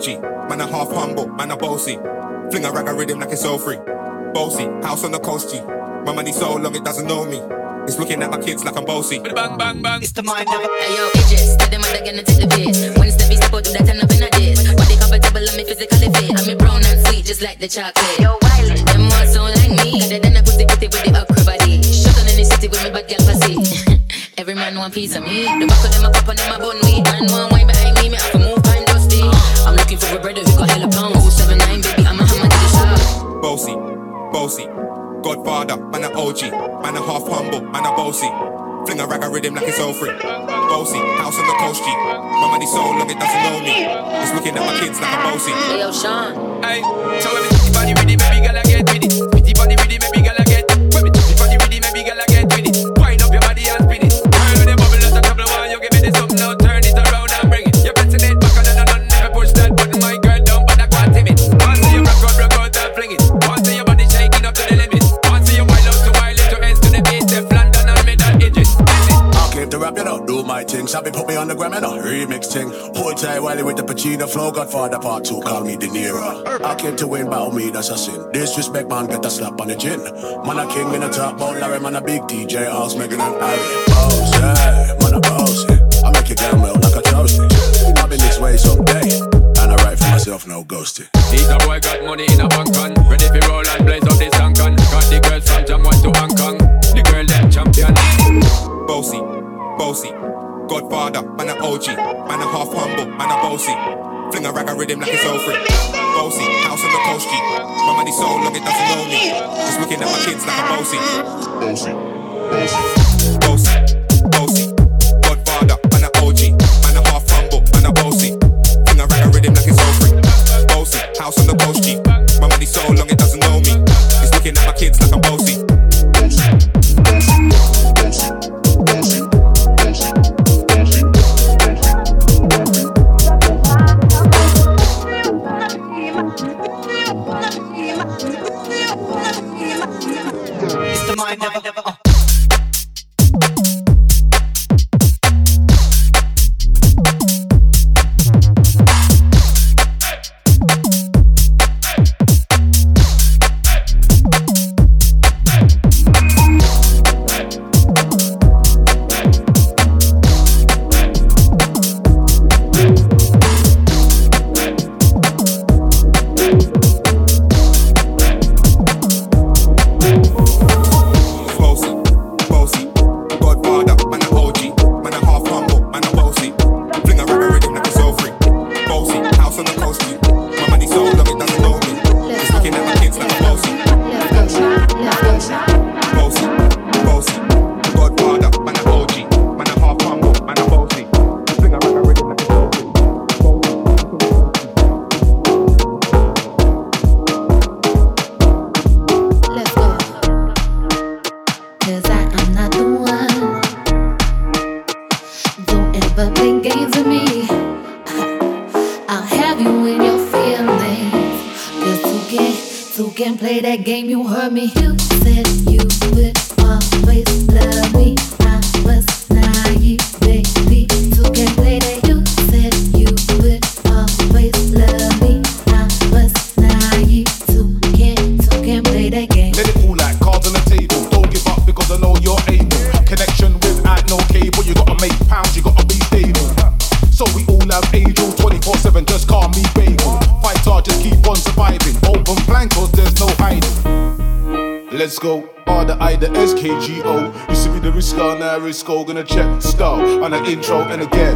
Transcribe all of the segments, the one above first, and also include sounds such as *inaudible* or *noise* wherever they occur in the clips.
OG, man a half humble, man a bossy. Fling a rag a rhythm like it's all free. Bossy, house on the coast G. My money so long it doesn't know me. It's looking at my kids like I'm bossy. Bang bang bang. It's the mind. Hey yo, Idris, tell them I'm gonna take the piss. When step step out, do that ten up in a days. Body comfortable, and me physically fit. I'm me brown and sweet, just like the chocolate. Yo, Wiley, them all sound like me. Better than a pussy kitty with the upper body. Shut on in the city with me bad girl pussy. *laughs* Every man want piece of me. The back of them a pop on them a bun me. Man want wine behind me, me have to move kind dusty. I'm looking for a brother who got hella pounds. 079, baby, I'm a hammer to the shop. Bossy, bossy. Godfather, man a OG, man a half humble, man a bossy. Fling a rag a rhythm like it's all free. Bossy, house on the coast G. My money so long it doesn't know me. It's looking at my kids like I'm bossy. Hey yo, Sean. Hey, so when me titty body with it, baby girl I get with it. Thing. Sabi put me on the gram, you know, remix thing. Hold tight Wiley with the Pacino flow. Godfather part two, call me De Niro. I came to win, battle me, that's a sin. Disrespect, man, get a slap on the chin. Man, a king in the top, bout Larry, man, a big DJ, House, Megan and Harry. Boss, yeah, man, a boss, yeah. I make you damn well like a toasty. I've been this way someday, and I write for myself, no ghosting. These a boy got money in a bank on Ready for roll and blaze up this Hong Got the girls from Jamaica to Hong Kong The girl them champion Bossy, bossy. Godfather, man a OG, man a half humble, man a bossy. Fling a rag a rhythm like it's all free. Bossy, house on the coast G. My money so long it doesn't know me. It's looking at my kids like I'm bossy. Bossy, bossy. Bossy. Godfather, man a OG, man a half humble, man a bossy. Fling a rag a rhythm like it's all free. Bossy, house on the coast G. My money so long it doesn't know me. It's looking at my kids like I'm bossy. On the coast My money so long it intro and again.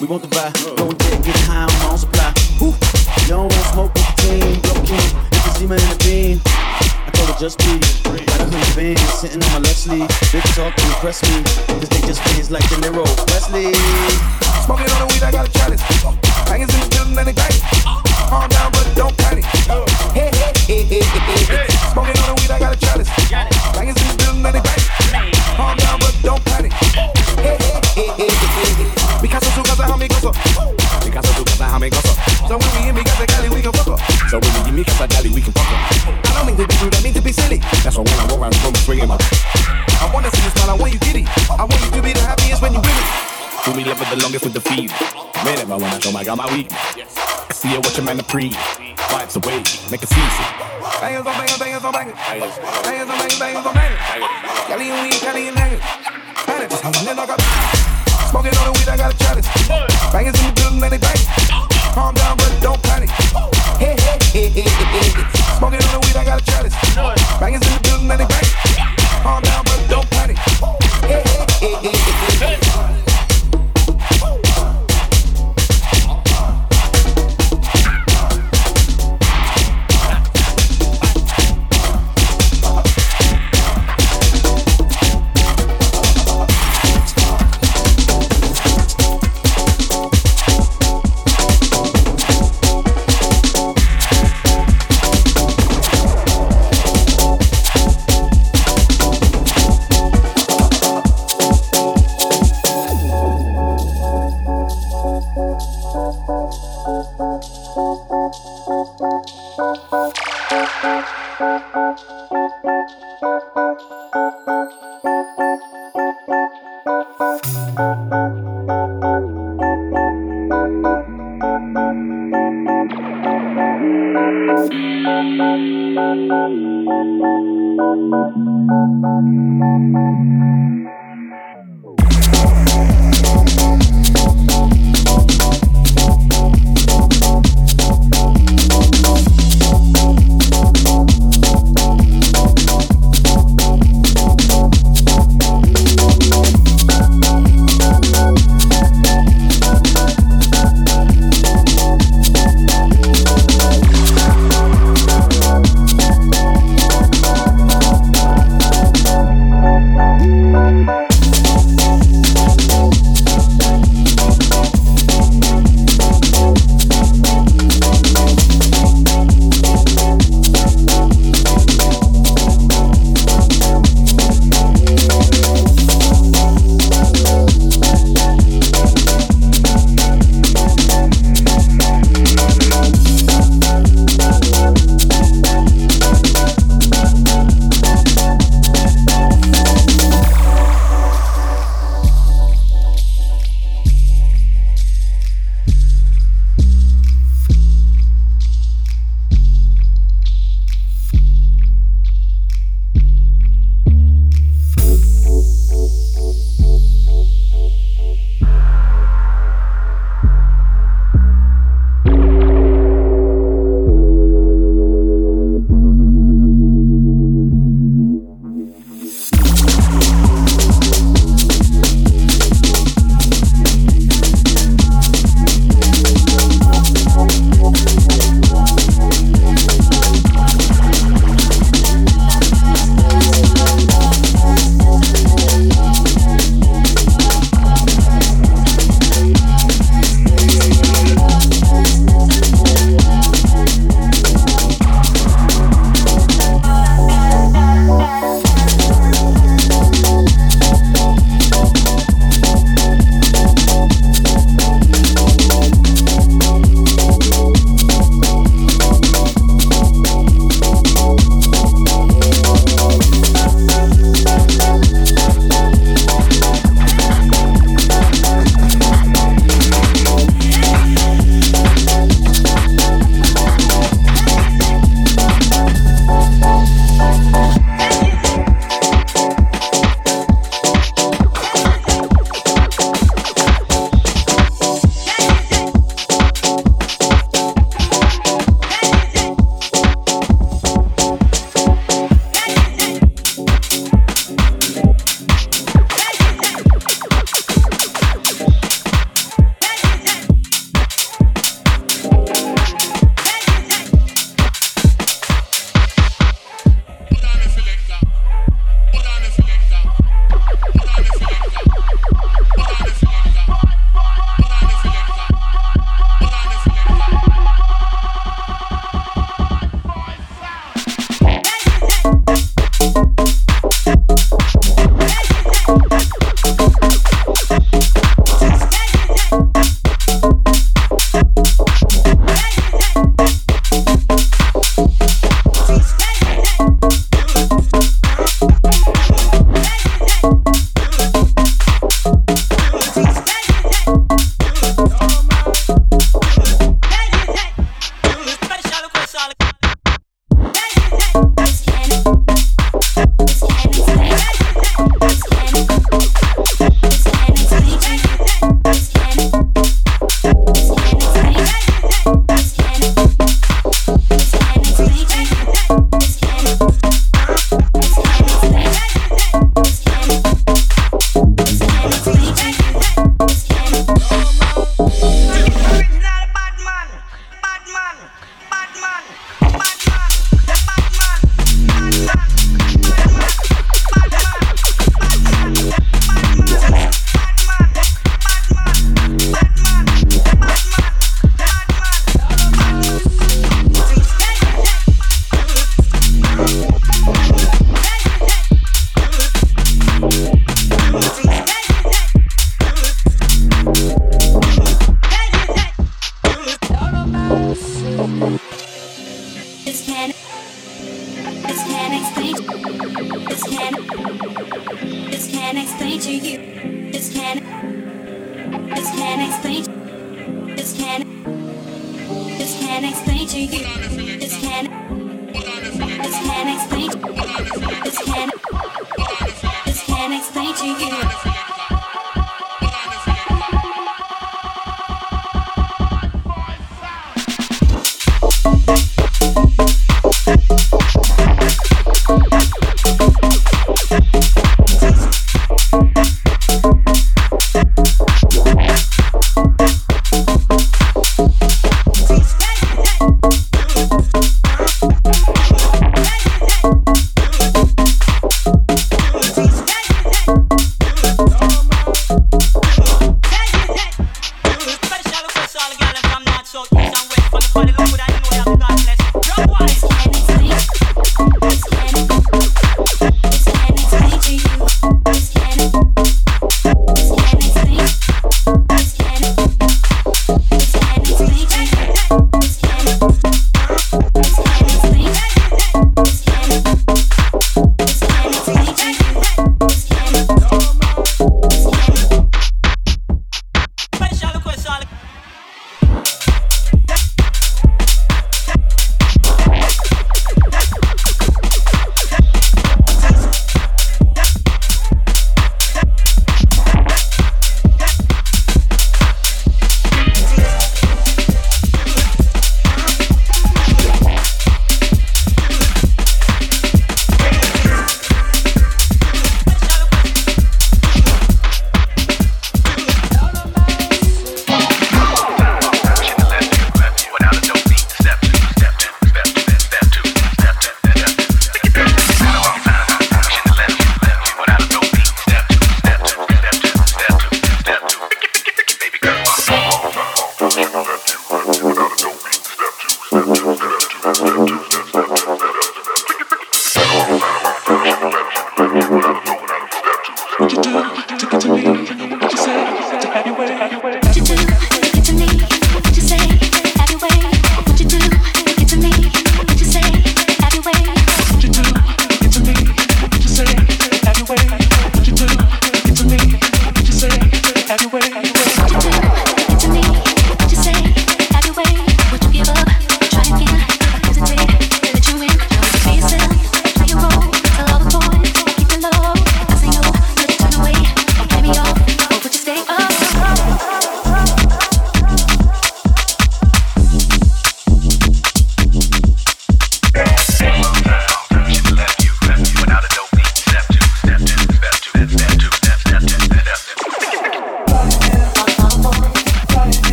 We want the buy. free. Vibes away, make it cease. Bangers on bangers, bangers on bangers. Bangers on bangers, bangers on bangers. Y'all ain't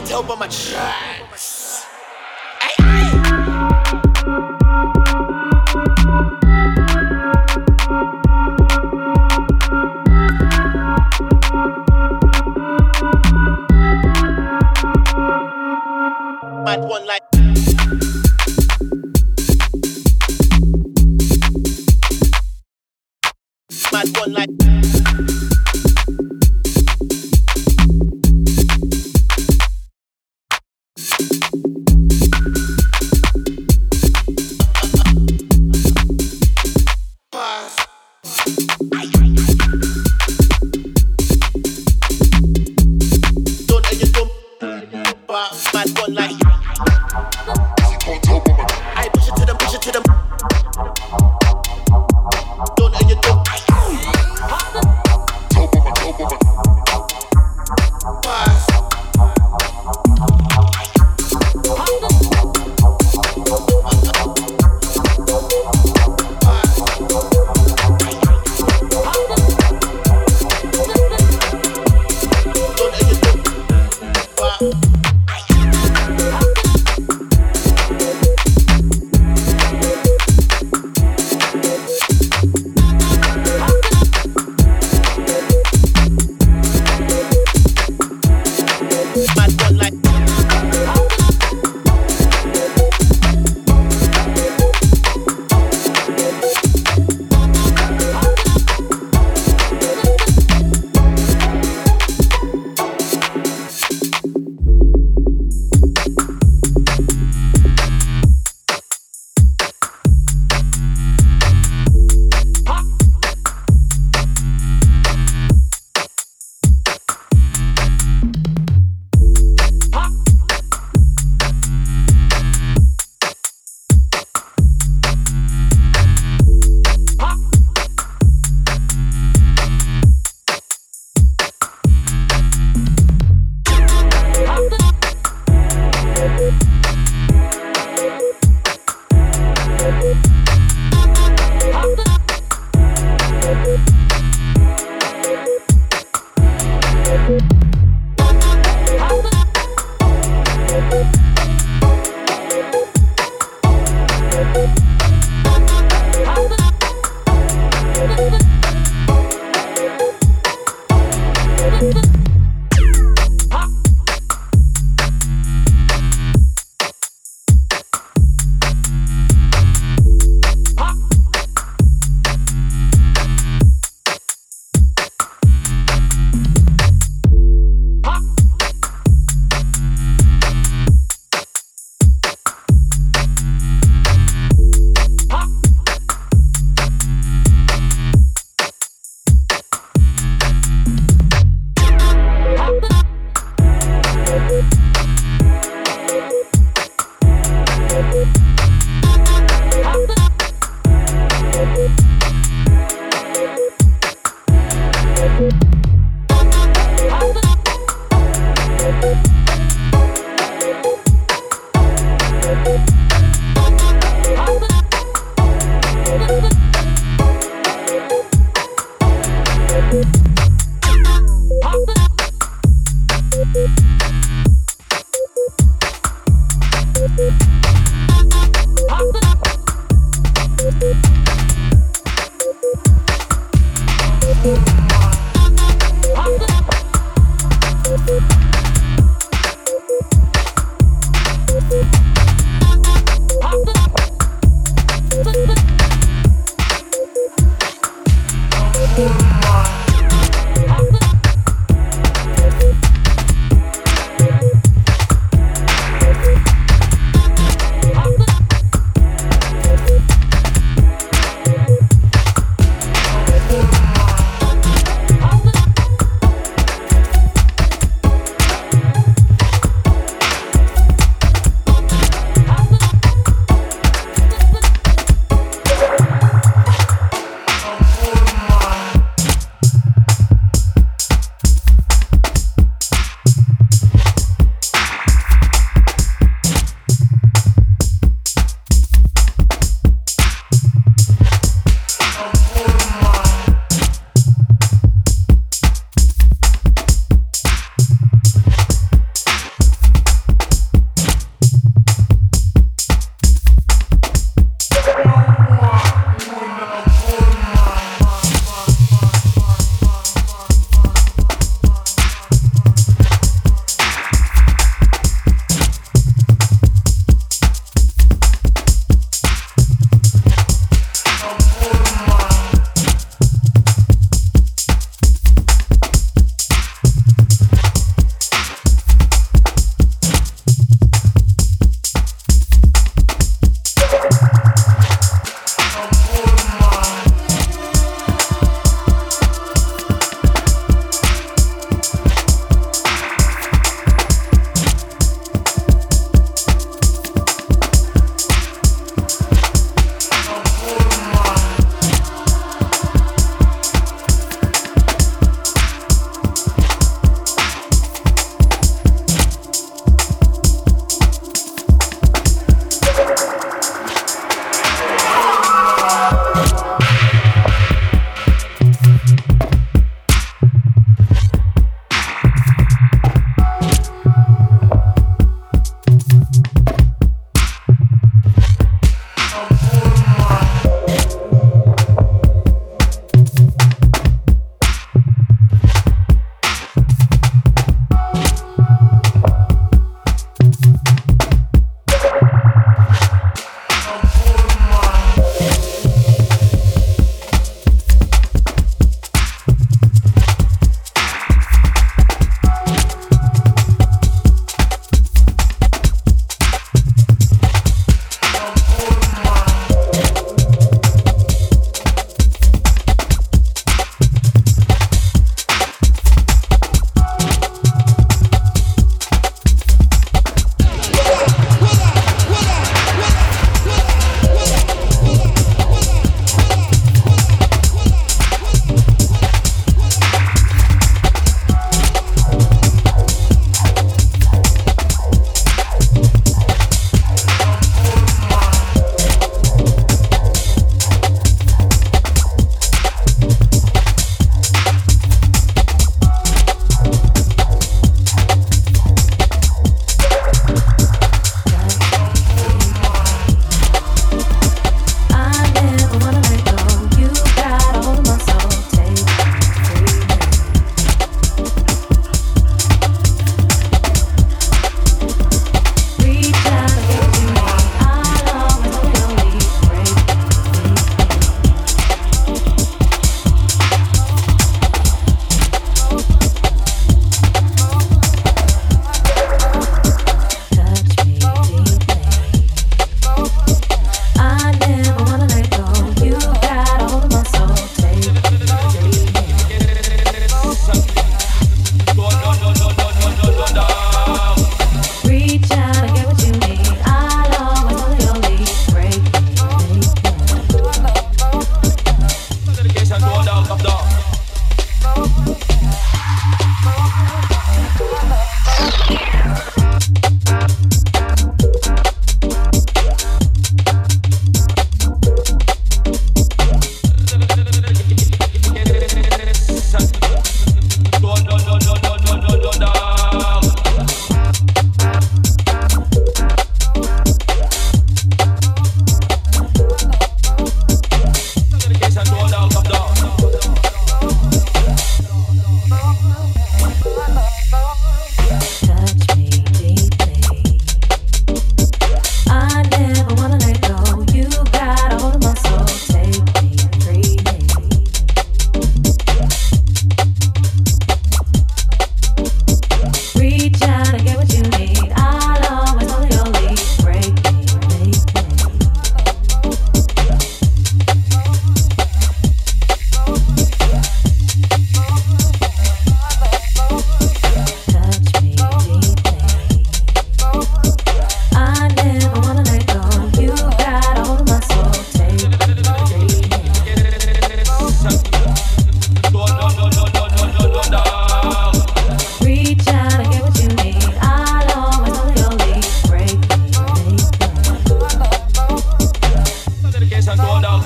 can't tell by my tracks.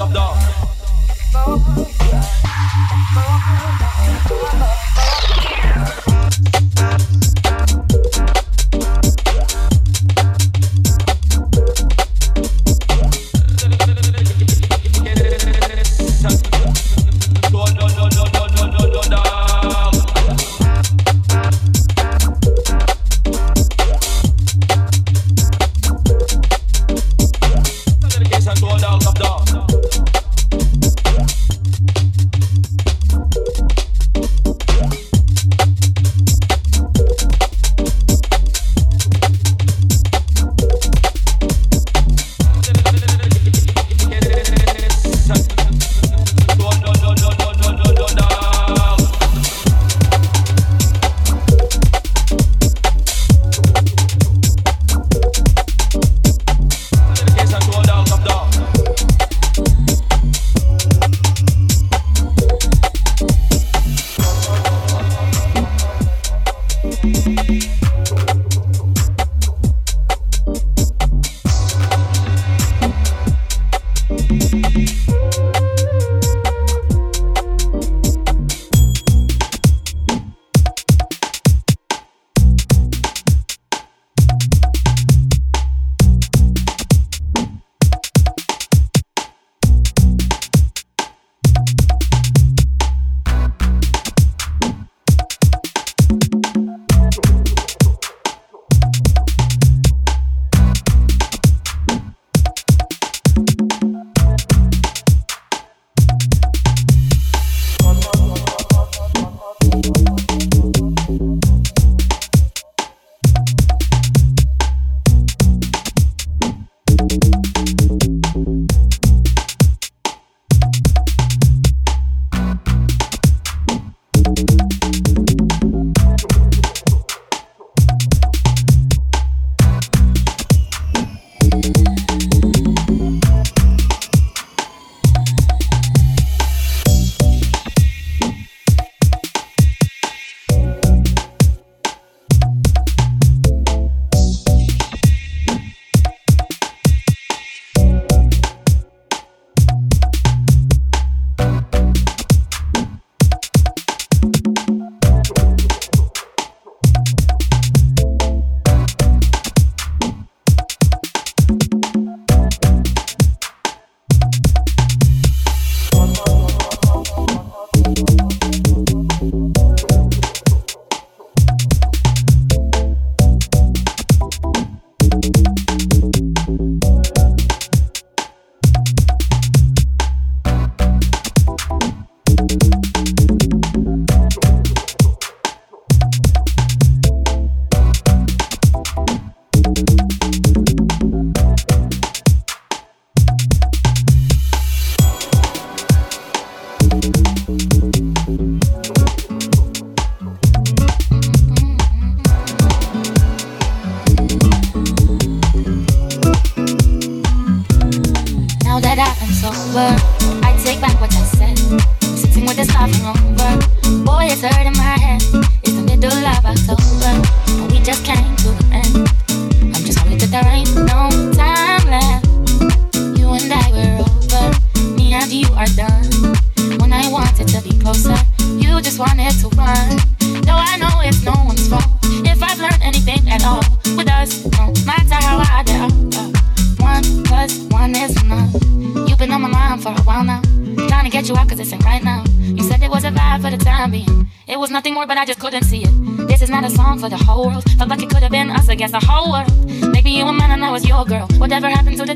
up dog.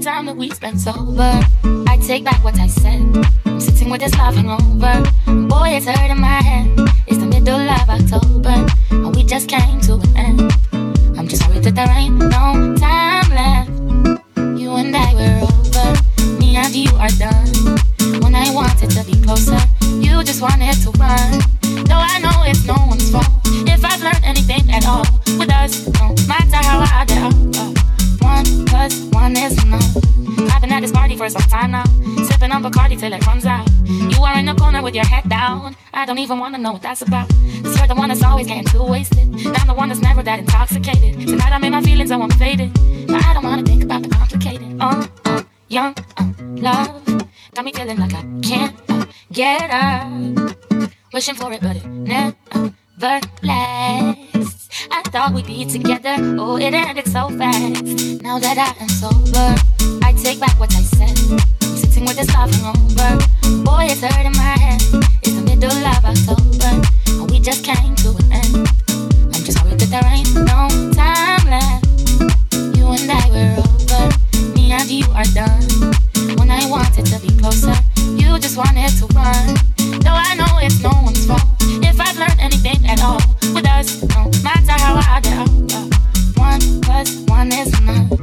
time that we spent sober. even wanna know what that's about. Cause you're the one that's always getting too wasted. And I'm the one that's never that intoxicated. Tonight I'm in my feelings, oh, I'm faded. But I don't wanna think about the complicated. Uh, uh, young, uh, love. Got me feeling like I can't uh, get up. Wishing for it, but it never lasts. I thought we'd be together. Oh, it ended so fast. Now that I am sober, I take back what I said dancing with this life hungover. Boy, it's hurting my head. It's the middle of October, and we just came to an end. I'm just sorry that there ain't no time left. You and I were over, me and you are done. When I wanted to be closer, you just wanted to run. Though I know it's no one's fault. If I've learned anything at all with us, no matter how hard it all. One plus one is enough.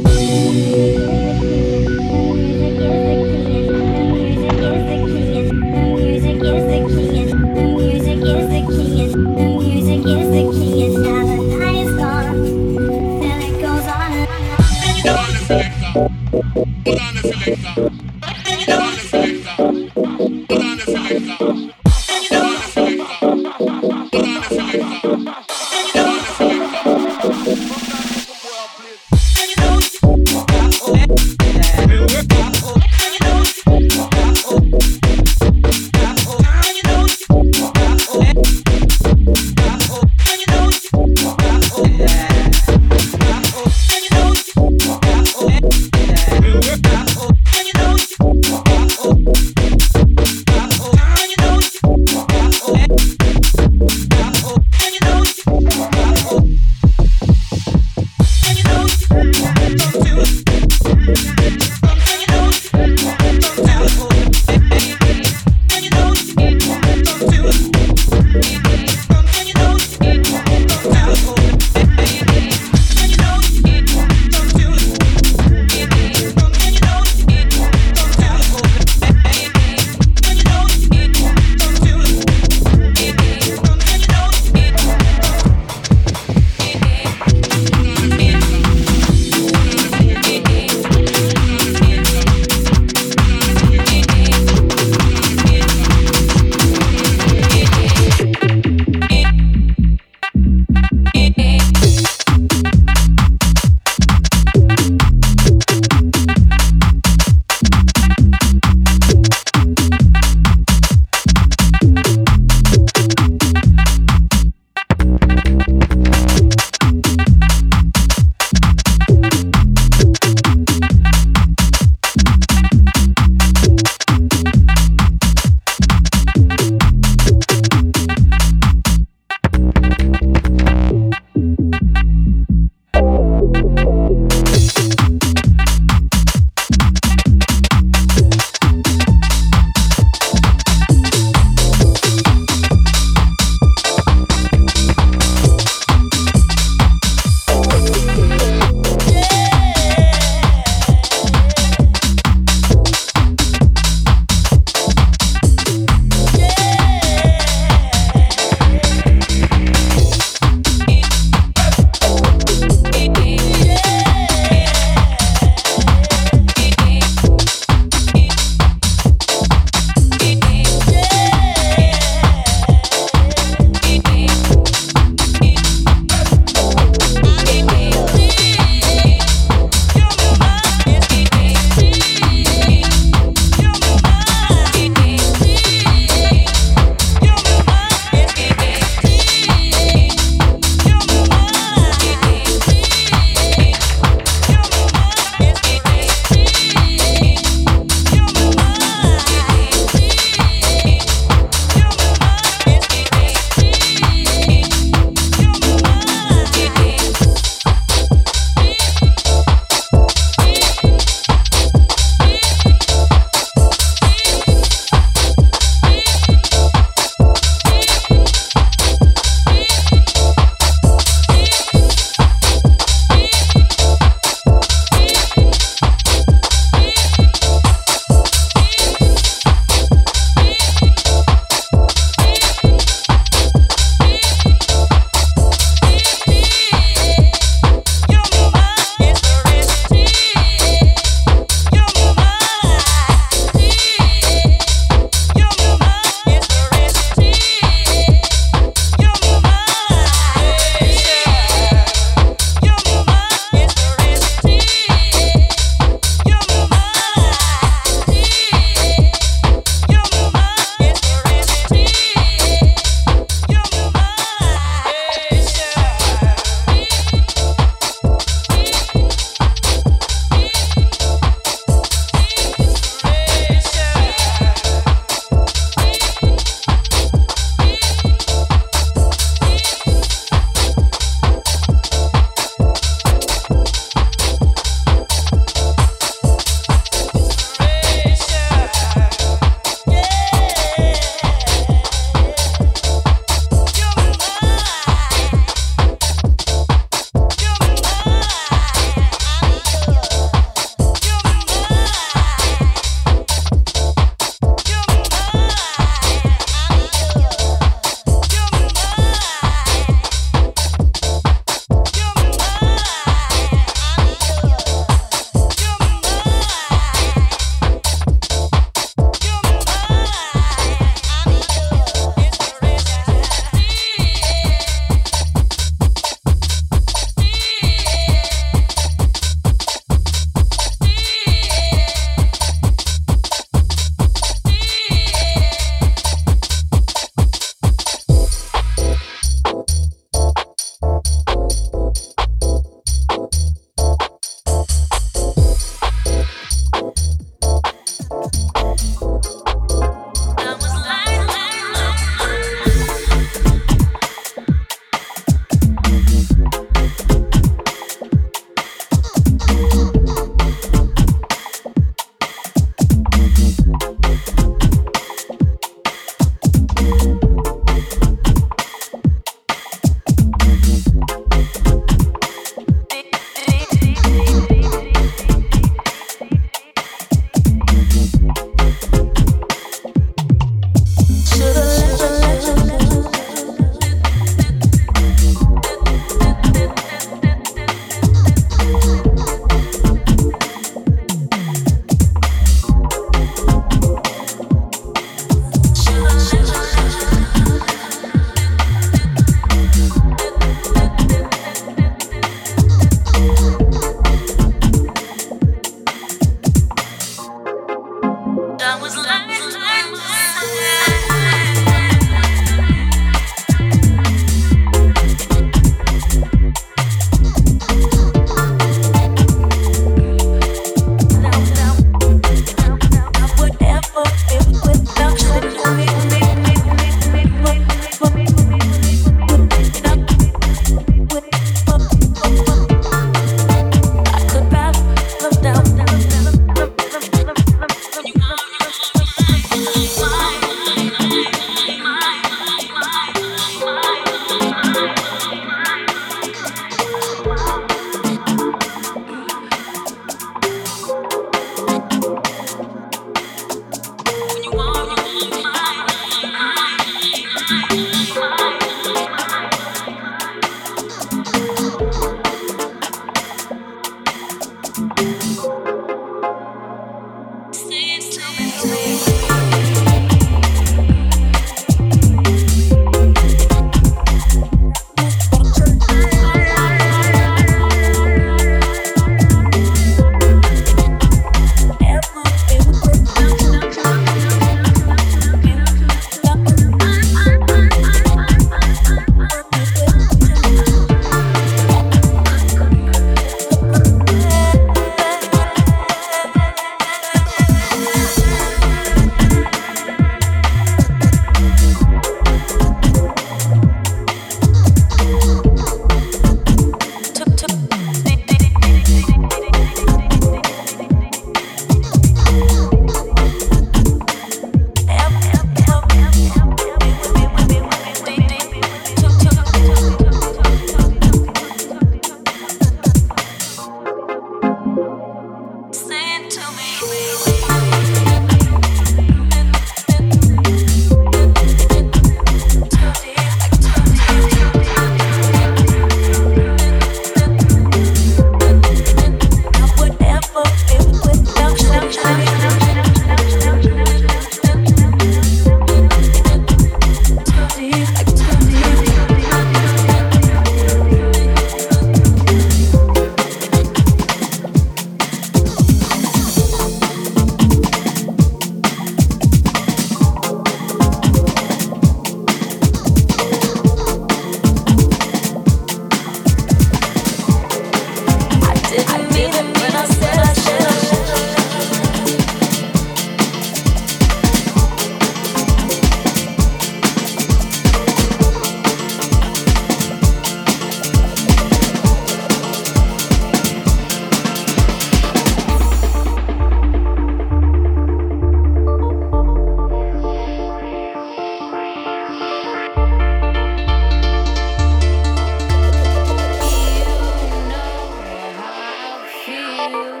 you.